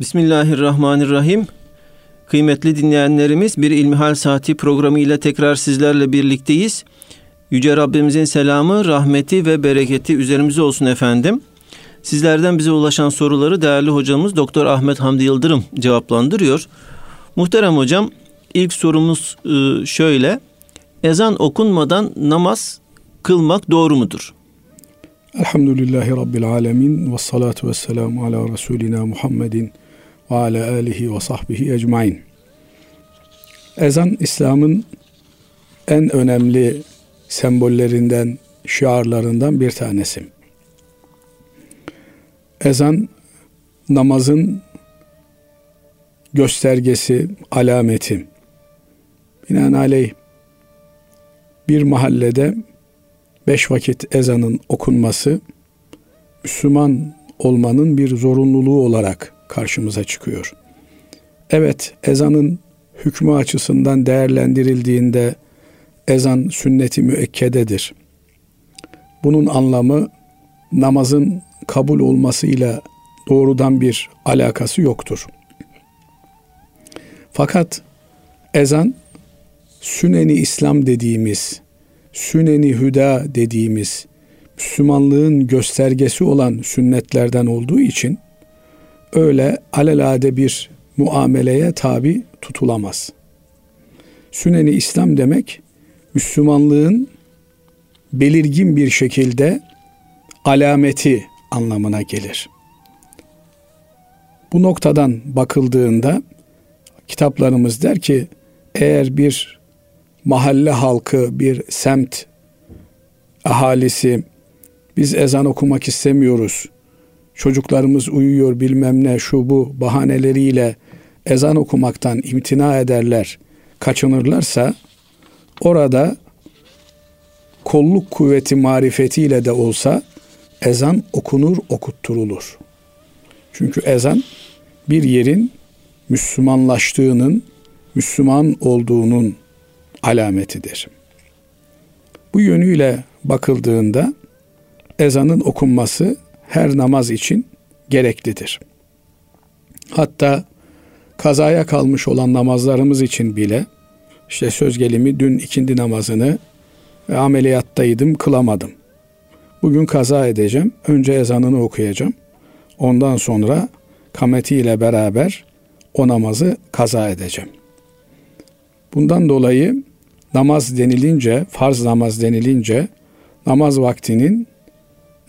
Bismillahirrahmanirrahim. Kıymetli dinleyenlerimiz bir İlmihal Saati programı ile tekrar sizlerle birlikteyiz. Yüce Rabbimizin selamı, rahmeti ve bereketi üzerimize olsun efendim. Sizlerden bize ulaşan soruları değerli hocamız Doktor Ahmet Hamdi Yıldırım cevaplandırıyor. Muhterem hocam, ilk sorumuz e, şöyle. Ezan okunmadan namaz kılmak doğru mudur? Elhamdülillahi Rabbil Alemin ve salatu ve selamu ala Resulina Muhammedin ve ala alihi ve sahbihi ecmain. Ezan İslam'ın en önemli sembollerinden, şiarlarından bir tanesi. Ezan namazın göstergesi, alameti. Binaenaleyh bir mahallede beş vakit ezanın okunması Müslüman olmanın bir zorunluluğu olarak karşımıza çıkıyor. Evet ezanın hükmü açısından değerlendirildiğinde ezan sünneti müekkededir. Bunun anlamı namazın kabul olmasıyla doğrudan bir alakası yoktur. Fakat ezan süneni İslam dediğimiz, süneni hüda dediğimiz Müslümanlığın göstergesi olan sünnetlerden olduğu için öyle alelade bir muameleye tabi tutulamaz. Süneni İslam demek Müslümanlığın belirgin bir şekilde alameti anlamına gelir. Bu noktadan bakıldığında kitaplarımız der ki eğer bir mahalle halkı, bir semt ahalisi biz ezan okumak istemiyoruz. Çocuklarımız uyuyor bilmem ne şu bu bahaneleriyle ezan okumaktan imtina ederler, kaçınırlarsa orada kolluk kuvveti marifetiyle de olsa ezan okunur, okutturulur. Çünkü ezan bir yerin Müslümanlaştığının, Müslüman olduğunun alametidir. Bu yönüyle bakıldığında ezanın okunması her namaz için gereklidir. Hatta kazaya kalmış olan namazlarımız için bile işte söz gelimi dün ikindi namazını ve ameliyattaydım kılamadım. Bugün kaza edeceğim. Önce ezanını okuyacağım. Ondan sonra kameti ile beraber o namazı kaza edeceğim. Bundan dolayı namaz denilince, farz namaz denilince namaz vaktinin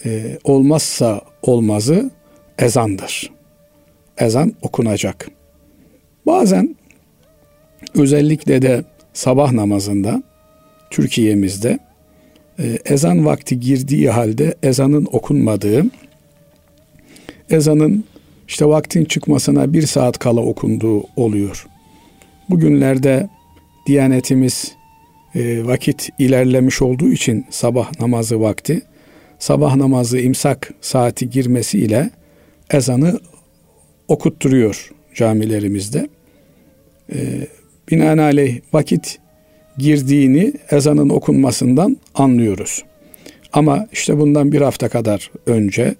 e, olmazsa olmazı ezandır. Ezan okunacak. Bazen özellikle de sabah namazında Türkiye'mizde e, ezan vakti girdiği halde ezanın okunmadığı, ezanın işte vaktin çıkmasına bir saat kala okunduğu oluyor. Bugünlerde Diyanetimiz e, vakit ilerlemiş olduğu için sabah namazı vakti, sabah namazı imsak saati girmesiyle ezanı okutturuyor camilerimizde. E, binaenaleyh vakit girdiğini ezanın okunmasından anlıyoruz. Ama işte bundan bir hafta kadar önce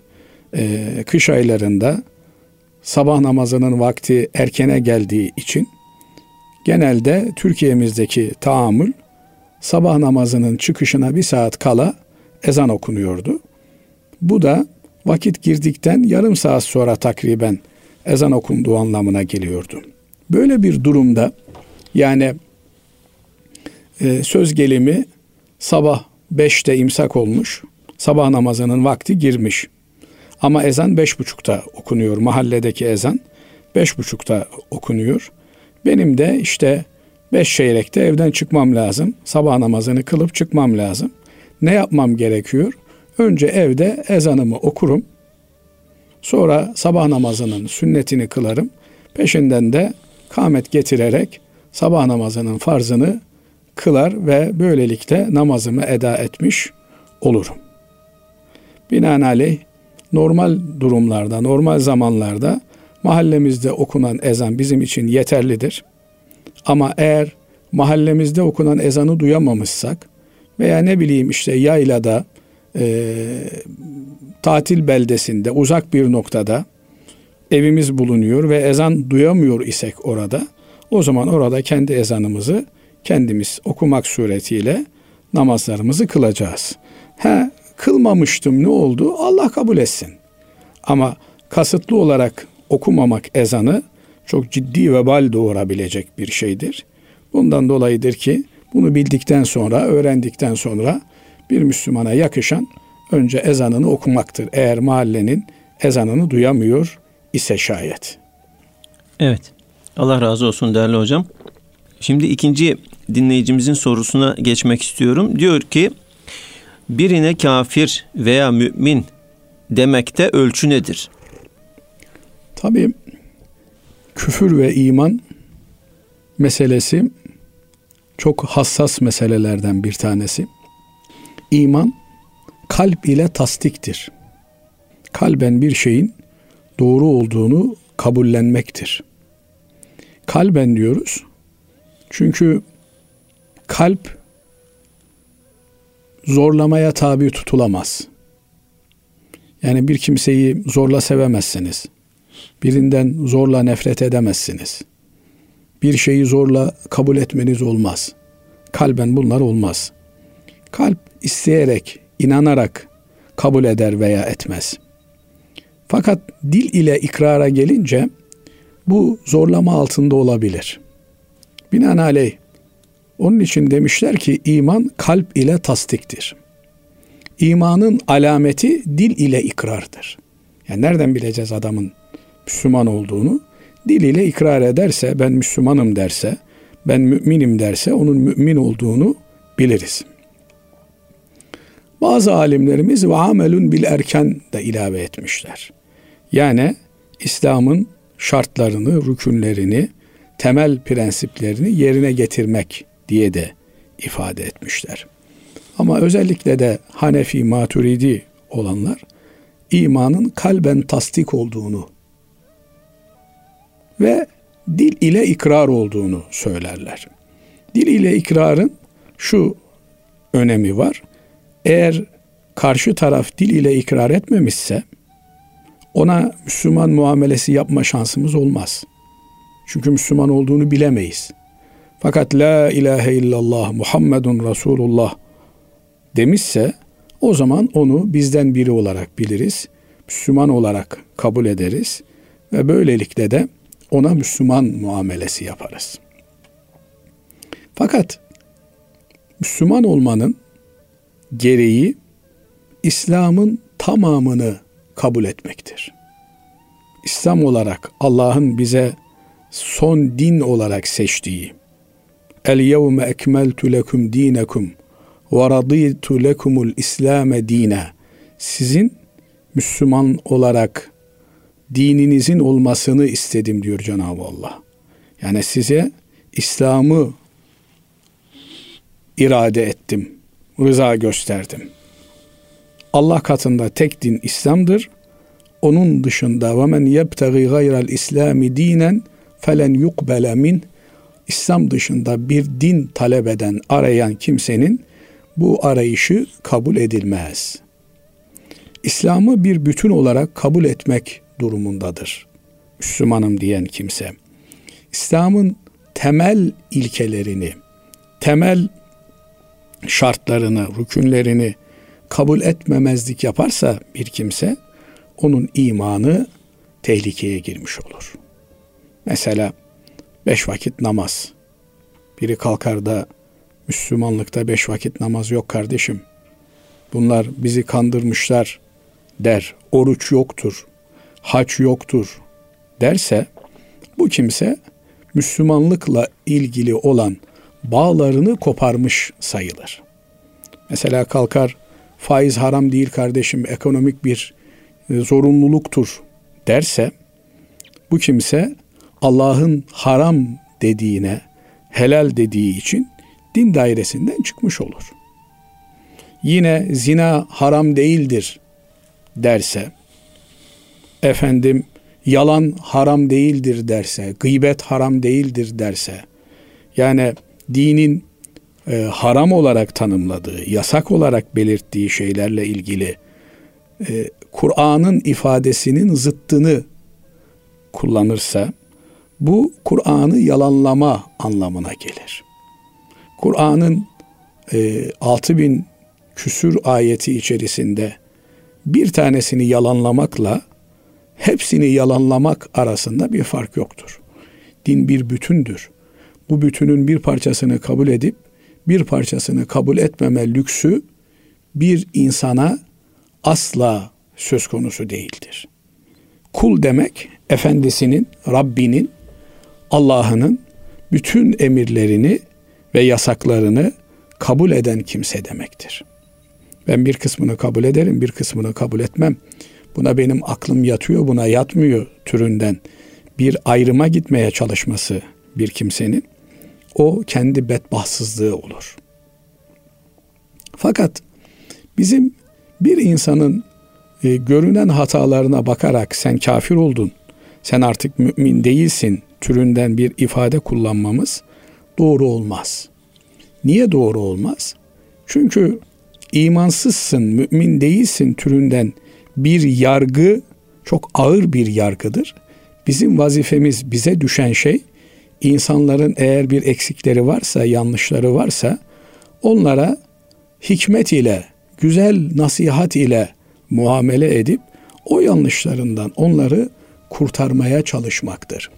e, kış aylarında sabah namazının vakti erkene geldiği için genelde Türkiye'mizdeki tahammül sabah namazının çıkışına bir saat kala ezan okunuyordu. Bu da vakit girdikten yarım saat sonra takriben ezan okunduğu anlamına geliyordu. Böyle bir durumda yani e, söz gelimi sabah beşte imsak olmuş, sabah namazının vakti girmiş. Ama ezan beş buçukta okunuyor, mahalledeki ezan beş buçukta okunuyor. Benim de işte beş çeyrekte evden çıkmam lazım. Sabah namazını kılıp çıkmam lazım. Ne yapmam gerekiyor? Önce evde ezanımı okurum. Sonra sabah namazının sünnetini kılarım. Peşinden de kamet getirerek sabah namazının farzını kılar ve böylelikle namazımı eda etmiş olurum. Binaenaleyh normal durumlarda, normal zamanlarda mahallemizde okunan ezan bizim için yeterlidir. Ama eğer mahallemizde okunan ezanı duyamamışsak veya ne bileyim işte yaylada, e, tatil beldesinde, uzak bir noktada evimiz bulunuyor ve ezan duyamıyor isek orada o zaman orada kendi ezanımızı kendimiz okumak suretiyle namazlarımızı kılacağız. He kılmamıştım ne oldu? Allah kabul etsin. Ama kasıtlı olarak okumamak ezanı çok ciddi vebal doğurabilecek bir şeydir. Bundan dolayıdır ki bunu bildikten sonra, öğrendikten sonra bir Müslümana yakışan önce ezanını okumaktır. Eğer mahallenin ezanını duyamıyor ise şayet. Evet. Allah razı olsun değerli hocam. Şimdi ikinci dinleyicimizin sorusuna geçmek istiyorum. Diyor ki birine kafir veya mümin demekte ölçü nedir? Tabii küfür ve iman meselesi çok hassas meselelerden bir tanesi. İman kalp ile tasdiktir. Kalben bir şeyin doğru olduğunu kabullenmektir. Kalben diyoruz. Çünkü kalp zorlamaya tabi tutulamaz. Yani bir kimseyi zorla sevemezsiniz. Birinden zorla nefret edemezsiniz. Bir şeyi zorla kabul etmeniz olmaz. Kalben bunlar olmaz. Kalp isteyerek, inanarak kabul eder veya etmez. Fakat dil ile ikrara gelince bu zorlama altında olabilir. Binaenaleyh onun için demişler ki iman kalp ile tasdiktir. İmanın alameti dil ile ikrardır. Yani nereden bileceğiz adamın Müslüman olduğunu? Dil ile ikrar ederse, ben Müslümanım derse, ben müminim derse onun mümin olduğunu biliriz. Bazı alimlerimiz ve amelun bil erken de ilave etmişler. Yani İslam'ın şartlarını, rükünlerini, temel prensiplerini yerine getirmek diye de ifade etmişler. Ama özellikle de Hanefi, Maturidi olanlar imanın kalben tasdik olduğunu ve dil ile ikrar olduğunu söylerler. Dil ile ikrarın şu önemi var. Eğer karşı taraf dil ile ikrar etmemişse ona Müslüman muamelesi yapma şansımız olmaz. Çünkü Müslüman olduğunu bilemeyiz. Fakat la ilahe illallah Muhammedun Resulullah demişse o zaman onu bizden biri olarak biliriz. Müslüman olarak kabul ederiz ve böylelikle de ona Müslüman muamelesi yaparız. Fakat Müslüman olmanın gereği İslam'ın tamamını kabul etmektir. İslam olarak Allah'ın bize son din olarak seçtiği El yevme ekmeltu lekum dinekum ve raditu lekumul İslame dine sizin Müslüman olarak dininizin olmasını istedim diyor Cenab-ı Allah. Yani size İslam'ı irade ettim, rıza gösterdim. Allah katında tek din İslam'dır. Onun dışında ve men yebtagi gayral İslami dinen felen yukbele min İslam dışında bir din talep eden, arayan kimsenin bu arayışı kabul edilmez. İslam'ı bir bütün olarak kabul etmek durumundadır. Müslümanım diyen kimse. İslam'ın temel ilkelerini, temel şartlarını, rükünlerini kabul etmemezlik yaparsa bir kimse onun imanı tehlikeye girmiş olur. Mesela beş vakit namaz. Biri kalkar da Müslümanlıkta beş vakit namaz yok kardeşim. Bunlar bizi kandırmışlar der. Oruç yoktur, haç yoktur derse bu kimse Müslümanlıkla ilgili olan bağlarını koparmış sayılır. Mesela kalkar faiz haram değil kardeşim ekonomik bir e, zorunluluktur derse bu kimse Allah'ın haram dediğine helal dediği için din dairesinden çıkmış olur. Yine zina haram değildir derse, efendim yalan haram değildir derse, gıybet haram değildir derse, yani dinin e, haram olarak tanımladığı, yasak olarak belirttiği şeylerle ilgili e, Kur'an'ın ifadesinin zıttını kullanırsa bu Kur'an'ı yalanlama anlamına gelir. Kur'an'ın e, 6000 küsür ayeti içerisinde bir tanesini yalanlamakla hepsini yalanlamak arasında bir fark yoktur. Din bir bütündür. Bu bütünün bir parçasını kabul edip bir parçasını kabul etmeme lüksü bir insana asla söz konusu değildir. Kul demek efendisinin, Rabbinin, Allah'ının bütün emirlerini ve yasaklarını kabul eden kimse demektir. Ben bir kısmını kabul ederim, bir kısmını kabul etmem. Buna benim aklım yatıyor, buna yatmıyor türünden bir ayrıma gitmeye çalışması bir kimsenin o kendi bedbahtsızlığı olur. Fakat bizim bir insanın e, görünen hatalarına bakarak sen kafir oldun, sen artık mümin değilsin türünden bir ifade kullanmamız doğru olmaz. Niye doğru olmaz? Çünkü imansızsın, mümin değilsin türünden bir yargı çok ağır bir yargıdır. Bizim vazifemiz, bize düşen şey insanların eğer bir eksikleri varsa, yanlışları varsa onlara hikmet ile, güzel nasihat ile muamele edip o yanlışlarından onları kurtarmaya çalışmaktır.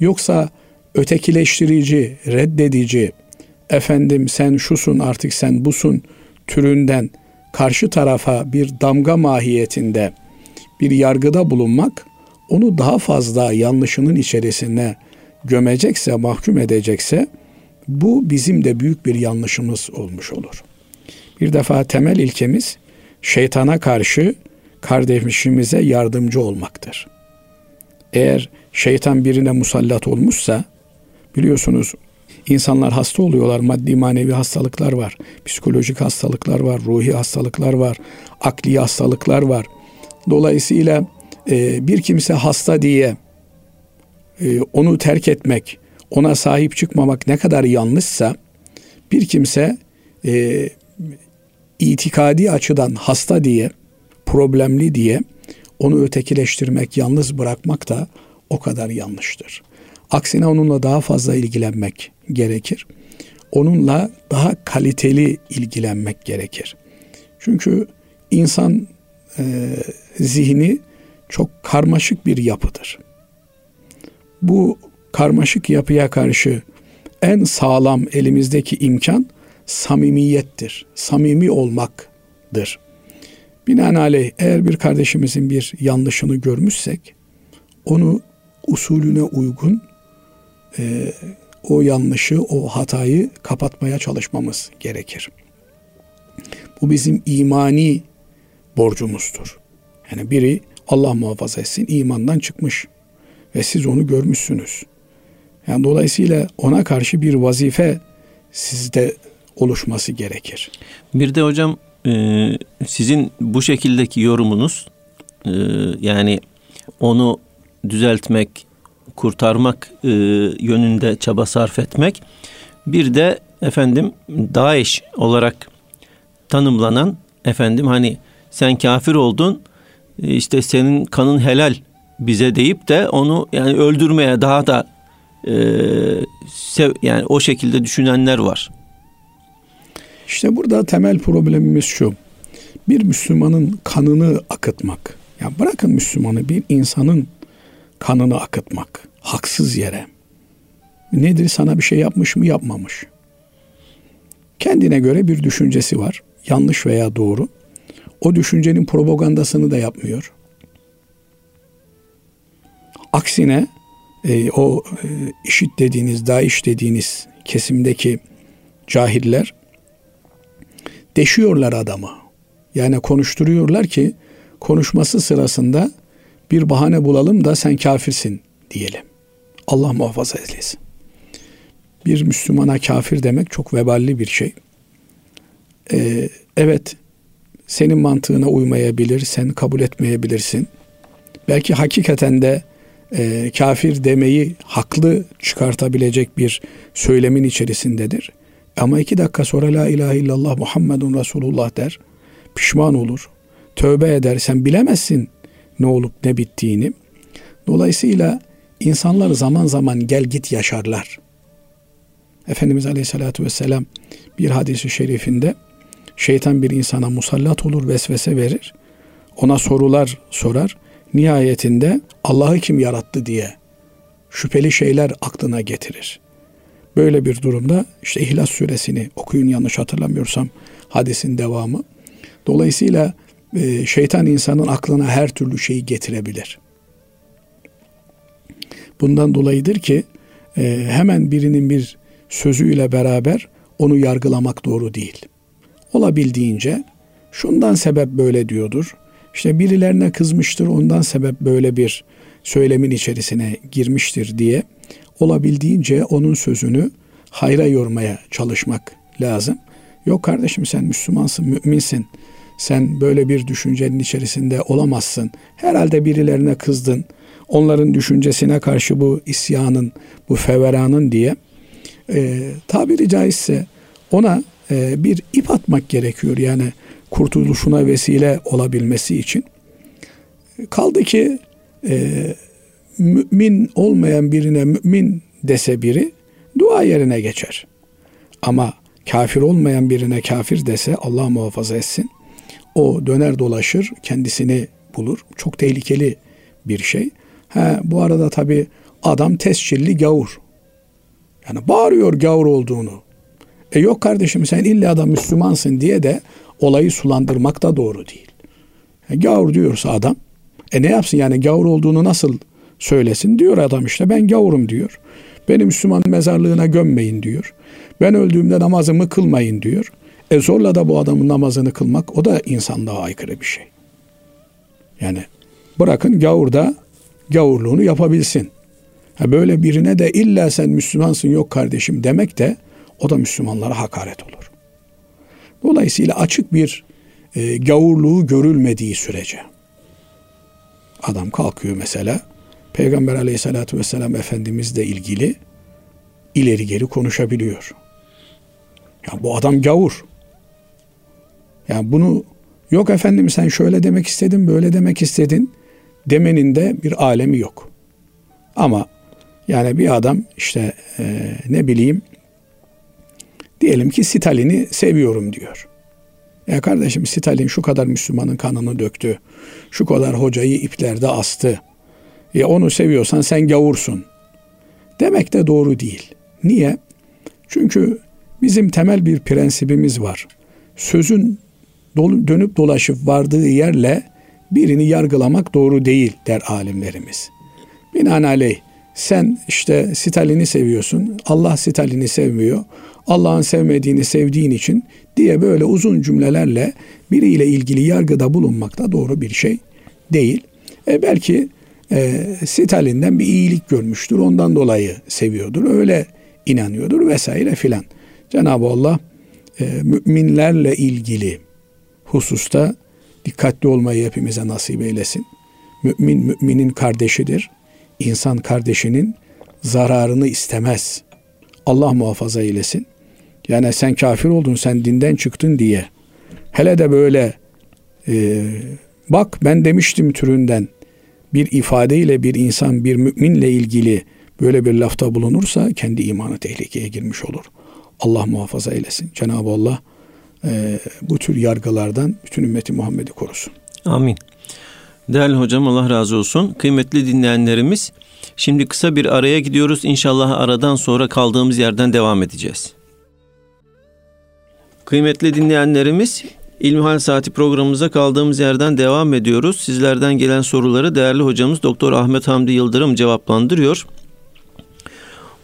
Yoksa ötekileştirici, reddedici, efendim sen şusun artık sen busun türünden karşı tarafa bir damga mahiyetinde bir yargıda bulunmak onu daha fazla yanlışının içerisine gömecekse, mahkum edecekse bu bizim de büyük bir yanlışımız olmuş olur. Bir defa temel ilkemiz şeytana karşı kardeşimize yardımcı olmaktır. Eğer şeytan birine musallat olmuşsa biliyorsunuz insanlar hasta oluyorlar. Maddi manevi hastalıklar var. Psikolojik hastalıklar var. Ruhi hastalıklar var. Akli hastalıklar var. Dolayısıyla e, bir kimse hasta diye e, onu terk etmek, ona sahip çıkmamak ne kadar yanlışsa bir kimse e, itikadi açıdan hasta diye, problemli diye onu ötekileştirmek, yalnız bırakmak da o kadar yanlıştır. Aksine onunla daha fazla ilgilenmek gerekir. Onunla daha kaliteli ilgilenmek gerekir. Çünkü insan e, zihni çok karmaşık bir yapıdır. Bu karmaşık yapıya karşı en sağlam elimizdeki imkan samimiyettir. Samimi olmaktır. Binaenaleyh eğer bir kardeşimizin bir yanlışını görmüşsek onu usulüne uygun e, o yanlışı, o hatayı kapatmaya çalışmamız gerekir. Bu bizim imani borcumuzdur. Yani biri Allah muhafaza etsin imandan çıkmış ve siz onu görmüşsünüz. Yani dolayısıyla ona karşı bir vazife sizde oluşması gerekir. Bir de hocam e, sizin bu şekildeki yorumunuz e, yani onu düzeltmek, kurtarmak e, yönünde çaba sarf etmek. Bir de efendim Daesh olarak tanımlanan efendim hani sen kafir oldun işte senin kanın helal bize deyip de onu yani öldürmeye daha da e, sev, yani o şekilde düşünenler var. İşte burada temel problemimiz şu. Bir Müslümanın kanını akıtmak. Ya bırakın Müslümanı bir insanın kanını akıtmak haksız yere. Nedir sana bir şey yapmış mı yapmamış. Kendine göre bir düşüncesi var. Yanlış veya doğru. O düşüncenin propagandasını da yapmıyor. Aksine e, o e, işit dediğiniz, daiş dediğiniz kesimdeki cahiller deşiyorlar adamı. Yani konuşturuyorlar ki konuşması sırasında bir bahane bulalım da sen kafirsin diyelim. Allah muhafaza eylesin. Bir Müslümana kafir demek çok veballi bir şey. Ee, evet senin mantığına uymayabilir, sen kabul etmeyebilirsin. Belki hakikaten de e, kafir demeyi haklı çıkartabilecek bir söylemin içerisindedir. Ama iki dakika sonra la ilahe illallah Muhammedun Resulullah der. Pişman olur. Tövbe eder. Sen bilemezsin ne olup ne bittiğini. Dolayısıyla insanlar zaman zaman gel git yaşarlar. Efendimiz Aleyhisselatü Vesselam bir hadisi şerifinde şeytan bir insana musallat olur, vesvese verir. Ona sorular sorar. Nihayetinde Allah'ı kim yarattı diye şüpheli şeyler aklına getirir. Böyle bir durumda işte İhlas suresini okuyun yanlış hatırlamıyorsam hadisin devamı. Dolayısıyla e, şeytan insanın aklına her türlü şeyi getirebilir. Bundan dolayıdır ki e, hemen birinin bir sözüyle beraber onu yargılamak doğru değil. Olabildiğince şundan sebep böyle diyordur. İşte birilerine kızmıştır ondan sebep böyle bir söylemin içerisine girmiştir diye olabildiğince onun sözünü hayra yormaya çalışmak lazım. Yok kardeşim sen Müslümansın, müminsin. Sen böyle bir düşüncenin içerisinde olamazsın. Herhalde birilerine kızdın. Onların düşüncesine karşı bu isyanın, bu feveranın diye e, tabiri caizse ona e, bir ip atmak gerekiyor. Yani kurtuluşuna vesile olabilmesi için. Kaldı ki e, mümin olmayan birine mümin dese biri dua yerine geçer. Ama kafir olmayan birine kafir dese Allah muhafaza etsin. O döner dolaşır kendisini bulur. Çok tehlikeli bir şey. Ha, bu arada tabi adam tescilli gavur. Yani bağırıyor gavur olduğunu. E yok kardeşim sen illa da Müslümansın diye de olayı sulandırmak da doğru değil. E, gavur diyorsa adam e ne yapsın yani gavur olduğunu nasıl söylesin diyor adam işte ben gavurum diyor. Beni Müslüman mezarlığına gömmeyin diyor. Ben öldüğümde namazımı kılmayın diyor. E zorla da bu adamın namazını kılmak o da insanlığa aykırı bir şey. Yani bırakın gavur da gavurluğunu yapabilsin. Ha böyle birine de illa sen Müslümansın yok kardeşim demek de o da Müslümanlara hakaret olur. Dolayısıyla açık bir e, gavurluğu görülmediği sürece adam kalkıyor mesela Peygamber aleyhissalatü vesselam Efendimizle ilgili ileri geri konuşabiliyor. Ya bu adam gavur. Ya bunu yok efendim sen şöyle demek istedin böyle demek istedin demenin de bir alemi yok. Ama yani bir adam işte e, ne bileyim diyelim ki Stalin'i seviyorum diyor. Ya kardeşim Stalin şu kadar Müslümanın kanını döktü. Şu kadar hocayı iplerde astı. Ya onu seviyorsan sen gavursun. Demek de doğru değil. Niye? Çünkü bizim temel bir prensibimiz var. Sözün dönüp dolaşıp vardığı yerle birini yargılamak doğru değil der alimlerimiz. Binaenaleyh sen işte Stalin'i seviyorsun. Allah Stalin'i sevmiyor. Allah'ın sevmediğini sevdiğin için diye böyle uzun cümlelerle biriyle ilgili yargıda bulunmak da doğru bir şey değil. E belki e, Stalin'den bir iyilik görmüştür. Ondan dolayı seviyordur. Öyle inanıyordur vesaire filan. Cenab-ı Allah e, müminlerle ilgili hususta dikkatli olmayı hepimize nasip eylesin. Mümin müminin kardeşidir. İnsan kardeşinin zararını istemez. Allah muhafaza eylesin. Yani sen kafir oldun, sen dinden çıktın diye. Hele de böyle e, bak ben demiştim türünden bir ifadeyle bir insan bir müminle ilgili böyle bir lafta bulunursa kendi imanı tehlikeye girmiş olur. Allah muhafaza eylesin. Cenab-ı Allah e, bu tür yargılardan bütün ümmeti Muhammed'i korusun. Amin. Değerli hocam Allah razı olsun. Kıymetli dinleyenlerimiz şimdi kısa bir araya gidiyoruz. İnşallah aradan sonra kaldığımız yerden devam edeceğiz. Kıymetli dinleyenlerimiz İlmihal Saati programımıza kaldığımız yerden devam ediyoruz. Sizlerden gelen soruları değerli hocamız Doktor Ahmet Hamdi Yıldırım cevaplandırıyor.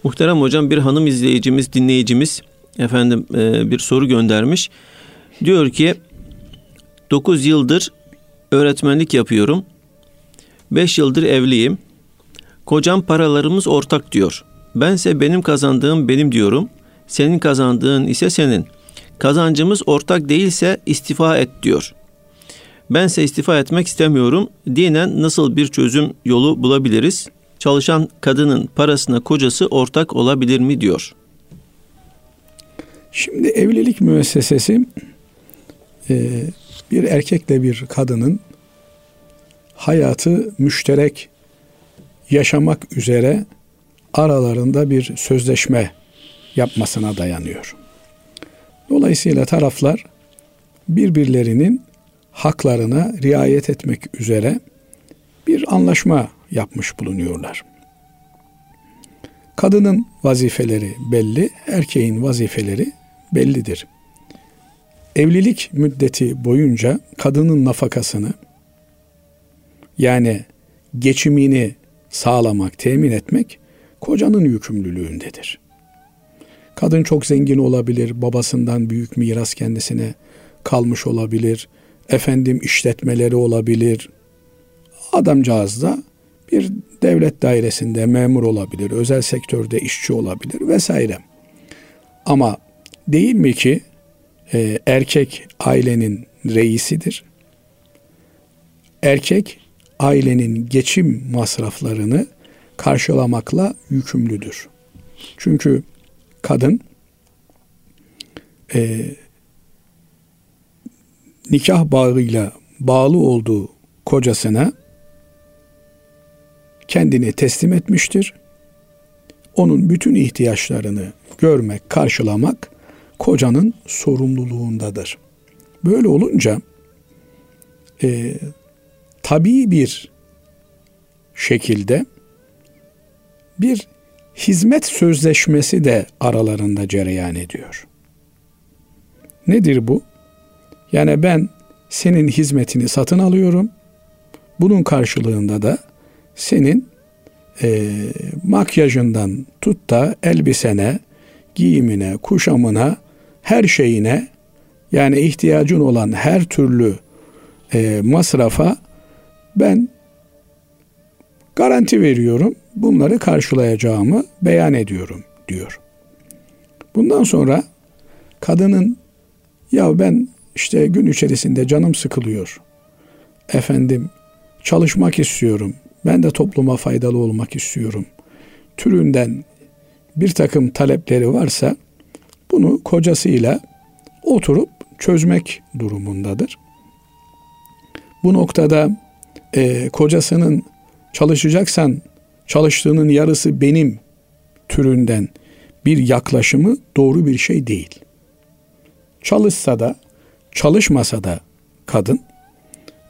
Muhterem hocam bir hanım izleyicimiz, dinleyicimiz efendim e, bir soru göndermiş. Diyor ki 9 yıldır öğretmenlik yapıyorum. 5 yıldır evliyim. Kocam paralarımız ortak diyor. Bense benim kazandığım benim diyorum. Senin kazandığın ise senin. Kazancımız ortak değilse istifa et diyor. Bense istifa etmek istemiyorum. Dinen nasıl bir çözüm yolu bulabiliriz? Çalışan kadının parasına kocası ortak olabilir mi diyor. Şimdi evlilik müessesesi e, bir erkekle bir kadının hayatı müşterek yaşamak üzere aralarında bir sözleşme yapmasına dayanıyor. Dolayısıyla taraflar birbirlerinin haklarına riayet etmek üzere bir anlaşma yapmış bulunuyorlar. Kadının vazifeleri belli, erkeğin vazifeleri bellidir. Evlilik müddeti boyunca kadının nafakasını yani geçimini sağlamak, temin etmek kocanın yükümlülüğündedir. Kadın çok zengin olabilir, babasından büyük miras kendisine kalmış olabilir, efendim işletmeleri olabilir. Adamcağız da bir devlet dairesinde memur olabilir, özel sektörde işçi olabilir vesaire. Ama değil mi ki e, erkek ailenin reisidir? Erkek ailenin geçim masraflarını karşılamakla yükümlüdür. Çünkü kadın e, nikah bağıyla bağlı olduğu kocasına kendini teslim etmiştir. Onun bütün ihtiyaçlarını görmek, karşılamak kocanın sorumluluğundadır. Böyle olunca e, tabii bir şekilde bir hizmet sözleşmesi de aralarında cereyan ediyor. Nedir bu? Yani ben senin hizmetini satın alıyorum. Bunun karşılığında da senin e, makyajından tut da elbisene, giyimine, kuşamına, her şeyine yani ihtiyacın olan her türlü e, masrafa ben garanti veriyorum. Bunları karşılayacağımı beyan ediyorum diyor. Bundan sonra kadının ya ben işte gün içerisinde canım sıkılıyor. Efendim çalışmak istiyorum. Ben de topluma faydalı olmak istiyorum. Türünden bir takım talepleri varsa bunu kocasıyla oturup çözmek durumundadır. Bu noktada e, kocasının çalışacaksan çalıştığının yarısı benim türünden bir yaklaşımı doğru bir şey değil. Çalışsa da çalışmasa da kadın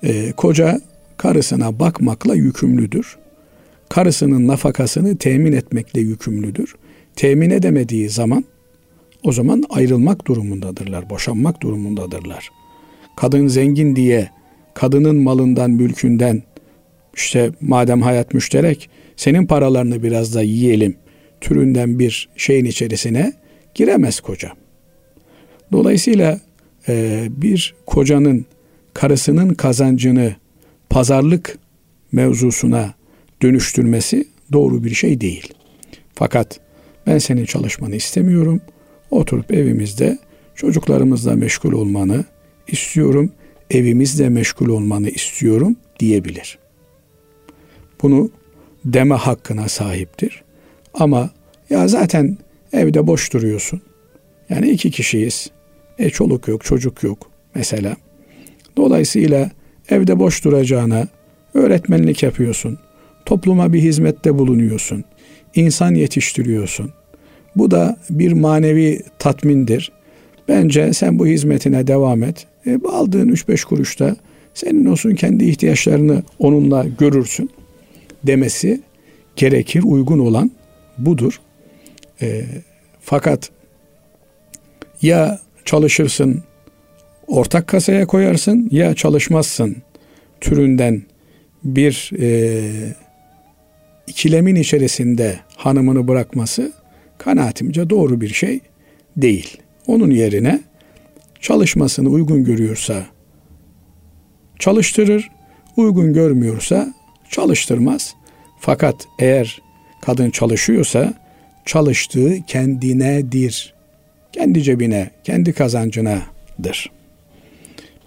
e, koca karısına bakmakla yükümlüdür. Karısının nafakasını temin etmekle yükümlüdür. Temin edemediği zaman o zaman ayrılmak durumundadırlar, boşanmak durumundadırlar. Kadın zengin diye kadının malından, mülkünden işte madem hayat müşterek senin paralarını biraz da yiyelim türünden bir şeyin içerisine giremez koca. Dolayısıyla e, bir kocanın karısının kazancını pazarlık mevzusuna dönüştürmesi doğru bir şey değil. Fakat ben senin çalışmanı istemiyorum. Oturup evimizde çocuklarımızla meşgul olmanı istiyorum. Evimizde meşgul olmanı istiyorum diyebilir. Bunu deme hakkına sahiptir. Ama ya zaten evde boş duruyorsun. Yani iki kişiyiz. E çoluk yok, çocuk yok mesela. Dolayısıyla evde boş duracağına öğretmenlik yapıyorsun. Topluma bir hizmette bulunuyorsun. insan yetiştiriyorsun. Bu da bir manevi tatmindir. Bence sen bu hizmetine devam et. E, aldığın 3-5 kuruşta senin olsun kendi ihtiyaçlarını onunla görürsün demesi gerekir. Uygun olan budur. E, fakat ya çalışırsın ortak kasaya koyarsın ya çalışmazsın türünden bir e, ikilemin içerisinde hanımını bırakması kanaatimce doğru bir şey değil. Onun yerine çalışmasını uygun görüyorsa çalıştırır, uygun görmüyorsa çalıştırmaz. Fakat eğer kadın çalışıyorsa çalıştığı kendinedir. Kendi cebine, kendi kazancınadır.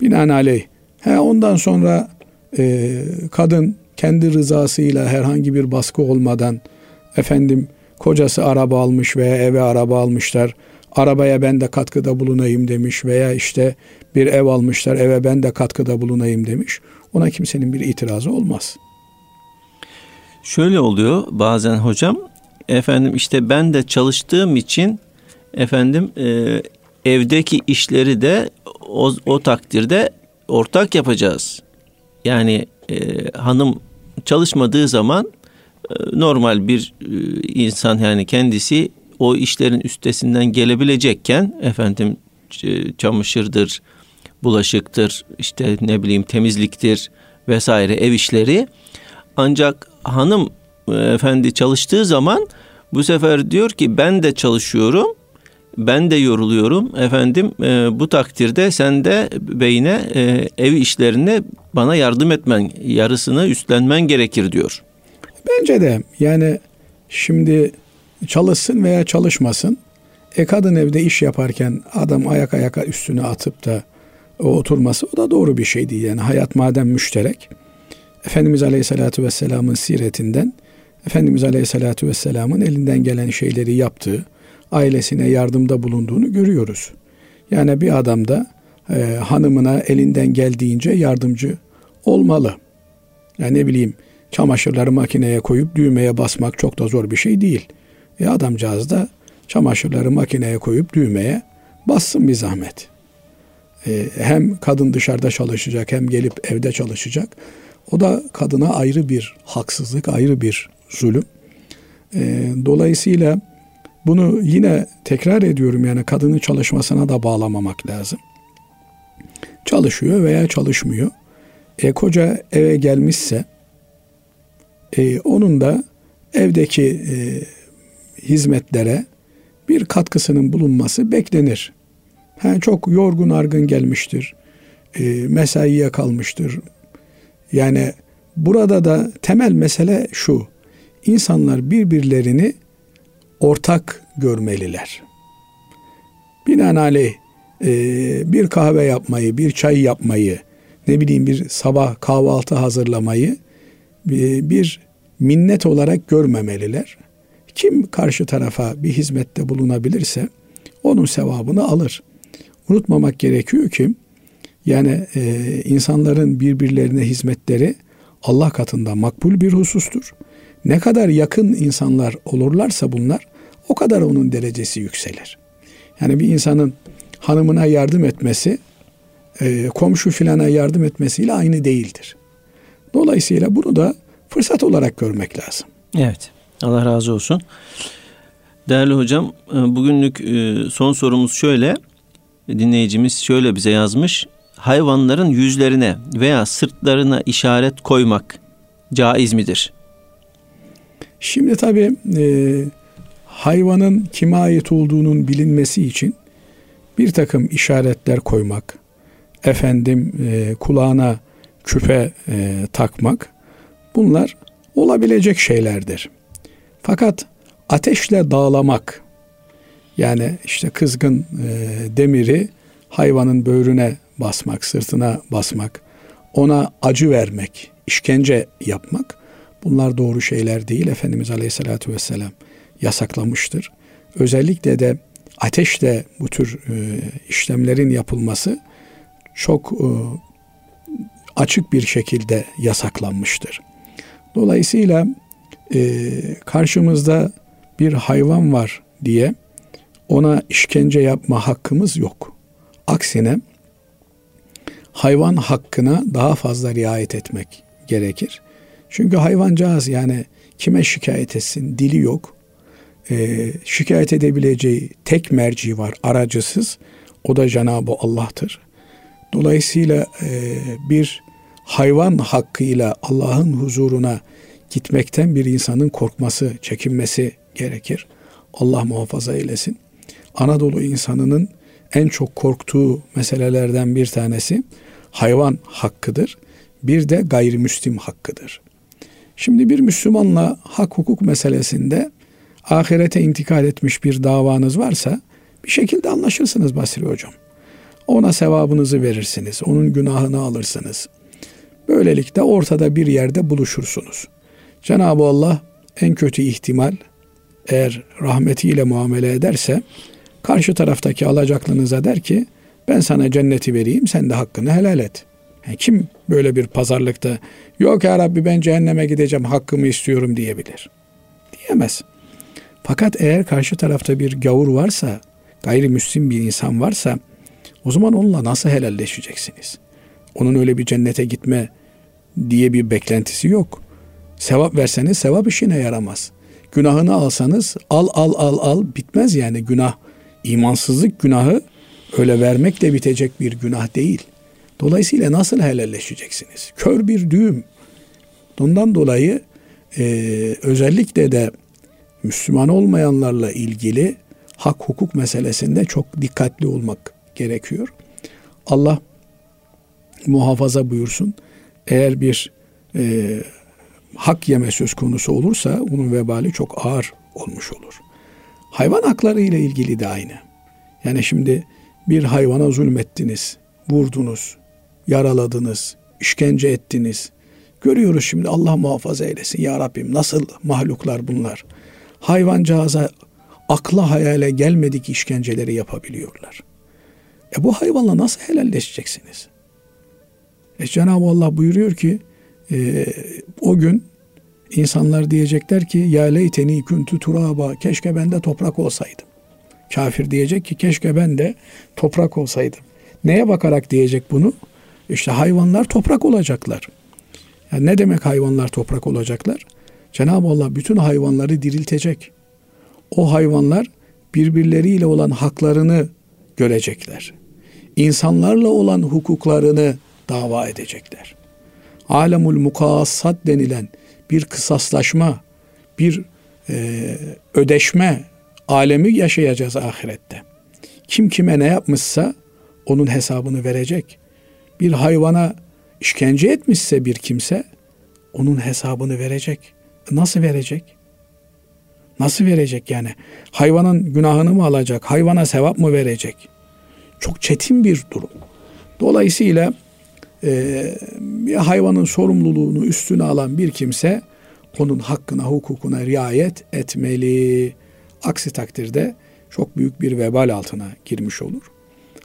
Binaenaleyh he, ondan sonra e, kadın kendi rızasıyla herhangi bir baskı olmadan efendim kocası araba almış veya eve araba almışlar. Arabaya ben de katkıda bulunayım demiş veya işte bir ev almışlar eve ben de katkıda bulunayım demiş. Ona kimsenin bir itirazı olmaz. Şöyle oluyor bazen hocam. Efendim işte ben de çalıştığım için efendim e, evdeki işleri de o, o takdirde ortak yapacağız. Yani e, hanım çalışmadığı zaman normal bir e, insan yani kendisi o işlerin üstesinden gelebilecekken efendim çamaşırdır, bulaşıktır, işte ne bileyim temizliktir vesaire ev işleri. Ancak hanım e, efendi çalıştığı zaman bu sefer diyor ki ben de çalışıyorum ben de yoruluyorum efendim e, bu takdirde sen de beyine e, ev işlerine bana yardım etmen yarısını üstlenmen gerekir diyor. Bence de yani şimdi çalışsın veya çalışmasın e kadın evde iş yaparken adam ayak ayaka üstüne atıp da o oturması o da doğru bir şey değil. Yani hayat madem müşterek Efendimiz Aleyhisselatü Vesselam'ın siretinden Efendimiz Aleyhisselatü Vesselam'ın elinden gelen şeyleri yaptığı, ailesine yardımda bulunduğunu görüyoruz. Yani bir adam da e, hanımına elinden geldiğince yardımcı olmalı. Yani ne bileyim çamaşırları makineye koyup düğmeye basmak çok da zor bir şey değil. E adamcağız da çamaşırları makineye koyup düğmeye bassın bir zahmet. E, hem kadın dışarıda çalışacak hem gelip evde çalışacak. O da kadına ayrı bir haksızlık, ayrı bir zulüm. E, dolayısıyla bunu yine tekrar ediyorum yani kadının çalışmasına da bağlamamak lazım. Çalışıyor veya çalışmıyor. E, koca eve gelmişse e, onun da evdeki e, hizmetlere bir katkısının bulunması beklenir. Ha, çok yorgun argın gelmiştir. E, mesaiye kalmıştır. Yani burada da temel mesele şu. İnsanlar birbirlerini ortak görmeliler. Binaenaleyh e, bir kahve yapmayı, bir çay yapmayı, ne bileyim bir sabah kahvaltı hazırlamayı bir minnet olarak görmemeliler. Kim karşı tarafa bir hizmette bulunabilirse onun sevabını alır. Unutmamak gerekiyor ki yani e, insanların birbirlerine hizmetleri Allah katında makbul bir husustur. Ne kadar yakın insanlar olurlarsa bunlar o kadar onun derecesi yükselir. Yani bir insanın hanımına yardım etmesi e, komşu filana yardım etmesiyle aynı değildir. Dolayısıyla bunu da fırsat olarak görmek lazım. Evet. Allah razı olsun. Değerli hocam, e, bugünlük e, son sorumuz şöyle. Dinleyicimiz şöyle bize yazmış. Hayvanların yüzlerine veya sırtlarına işaret koymak caiz midir? Şimdi tabii e, hayvanın kime ait olduğunun bilinmesi için bir takım işaretler koymak, efendim e, kulağına küpe e, takmak bunlar olabilecek şeylerdir. Fakat ateşle dağlamak yani işte kızgın e, demiri hayvanın böğrüne basmak, sırtına basmak, ona acı vermek, işkence yapmak bunlar doğru şeyler değil. Efendimiz Aleyhisselatü Vesselam yasaklamıştır. Özellikle de ateşle bu tür e, işlemlerin yapılması çok e, açık bir şekilde yasaklanmıştır. Dolayısıyla e, karşımızda bir hayvan var diye ona işkence yapma hakkımız yok. Aksine hayvan hakkına daha fazla riayet etmek gerekir. Çünkü hayvancağız yani kime şikayet etsin dili yok. E, şikayet edebileceği tek merci var aracısız. O da Cenab-ı Allah'tır. Dolayısıyla e, bir hayvan hakkıyla Allah'ın huzuruna gitmekten bir insanın korkması, çekinmesi gerekir. Allah muhafaza eylesin. Anadolu insanının en çok korktuğu meselelerden bir tanesi hayvan hakkıdır. Bir de gayrimüslim hakkıdır. Şimdi bir Müslümanla hak hukuk meselesinde ahirete intikal etmiş bir davanız varsa bir şekilde anlaşırsınız Basri Hocam. Ona sevabınızı verirsiniz, onun günahını alırsınız. Böylelikle ortada bir yerde buluşursunuz. Cenab-ı Allah en kötü ihtimal eğer rahmetiyle muamele ederse karşı taraftaki alacaklınıza der ki ben sana cenneti vereyim sen de hakkını helal et. Yani kim böyle bir pazarlıkta yok ya Rabbi ben cehenneme gideceğim hakkımı istiyorum diyebilir. Diyemez. Fakat eğer karşı tarafta bir gavur varsa, gayrimüslim bir insan varsa o zaman onunla nasıl helalleşeceksiniz? Onun öyle bir cennete gitme diye bir beklentisi yok. Sevap verseniz sevap işine yaramaz. Günahını alsanız al al al al bitmez yani günah. İmansızlık günahı öyle vermekle bitecek bir günah değil. Dolayısıyla nasıl helalleşeceksiniz? Kör bir düğüm. Ondan dolayı e, özellikle de Müslüman olmayanlarla ilgili hak hukuk meselesinde çok dikkatli olmak gerekiyor. Allah muhafaza buyursun. Eğer bir e, hak yeme söz konusu olursa bunun vebali çok ağır olmuş olur. Hayvan hakları ile ilgili de aynı. Yani şimdi bir hayvana zulmettiniz, vurdunuz, yaraladınız, işkence ettiniz. Görüyoruz şimdi Allah muhafaza eylesin ya Rabbim nasıl mahluklar bunlar. Hayvancağıza akla hayale gelmedik işkenceleri yapabiliyorlar. E bu hayvanla nasıl helalleşeceksiniz? E Cenab-ı Allah buyuruyor ki e, o gün insanlar diyecekler ki ya leyteni kuntu turaba keşke ben de toprak olsaydım. Kafir diyecek ki keşke ben de toprak olsaydım. Neye bakarak diyecek bunu? İşte hayvanlar toprak olacaklar. Yani ne demek hayvanlar toprak olacaklar? Cenab-ı Allah bütün hayvanları diriltecek. O hayvanlar birbirleriyle olan haklarını görecekler. İnsanlarla olan hukuklarını dava edecekler. Alemul mukassat denilen bir kısaslaşma, bir e, ödeşme alemi yaşayacağız ahirette. Kim kime ne yapmışsa onun hesabını verecek. Bir hayvana işkence etmişse bir kimse onun hesabını verecek. Nasıl verecek? Nasıl verecek yani? Hayvanın günahını mı alacak? Hayvana sevap mı verecek? Çok çetin bir durum. Dolayısıyla bir hayvanın sorumluluğunu üstüne alan bir kimse onun hakkına, hukukuna riayet etmeli. Aksi takdirde çok büyük bir vebal altına girmiş olur.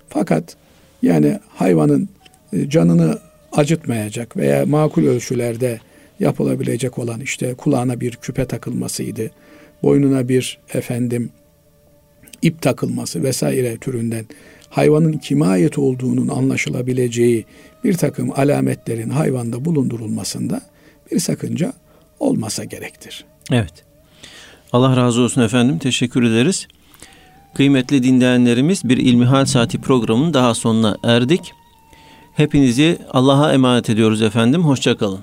Fakat yani hayvanın e, canını acıtmayacak veya makul ölçülerde yapılabilecek olan işte kulağına bir küpe takılmasıydı, boynuna bir efendim ip takılması vesaire türünden hayvanın kime ait olduğunun anlaşılabileceği bir takım alametlerin hayvanda bulundurulmasında bir sakınca olmasa gerektir. Evet. Allah razı olsun efendim. Teşekkür ederiz. Kıymetli dinleyenlerimiz bir İlmihal Saati programının daha sonuna erdik. Hepinizi Allah'a emanet ediyoruz efendim. Hoşçakalın.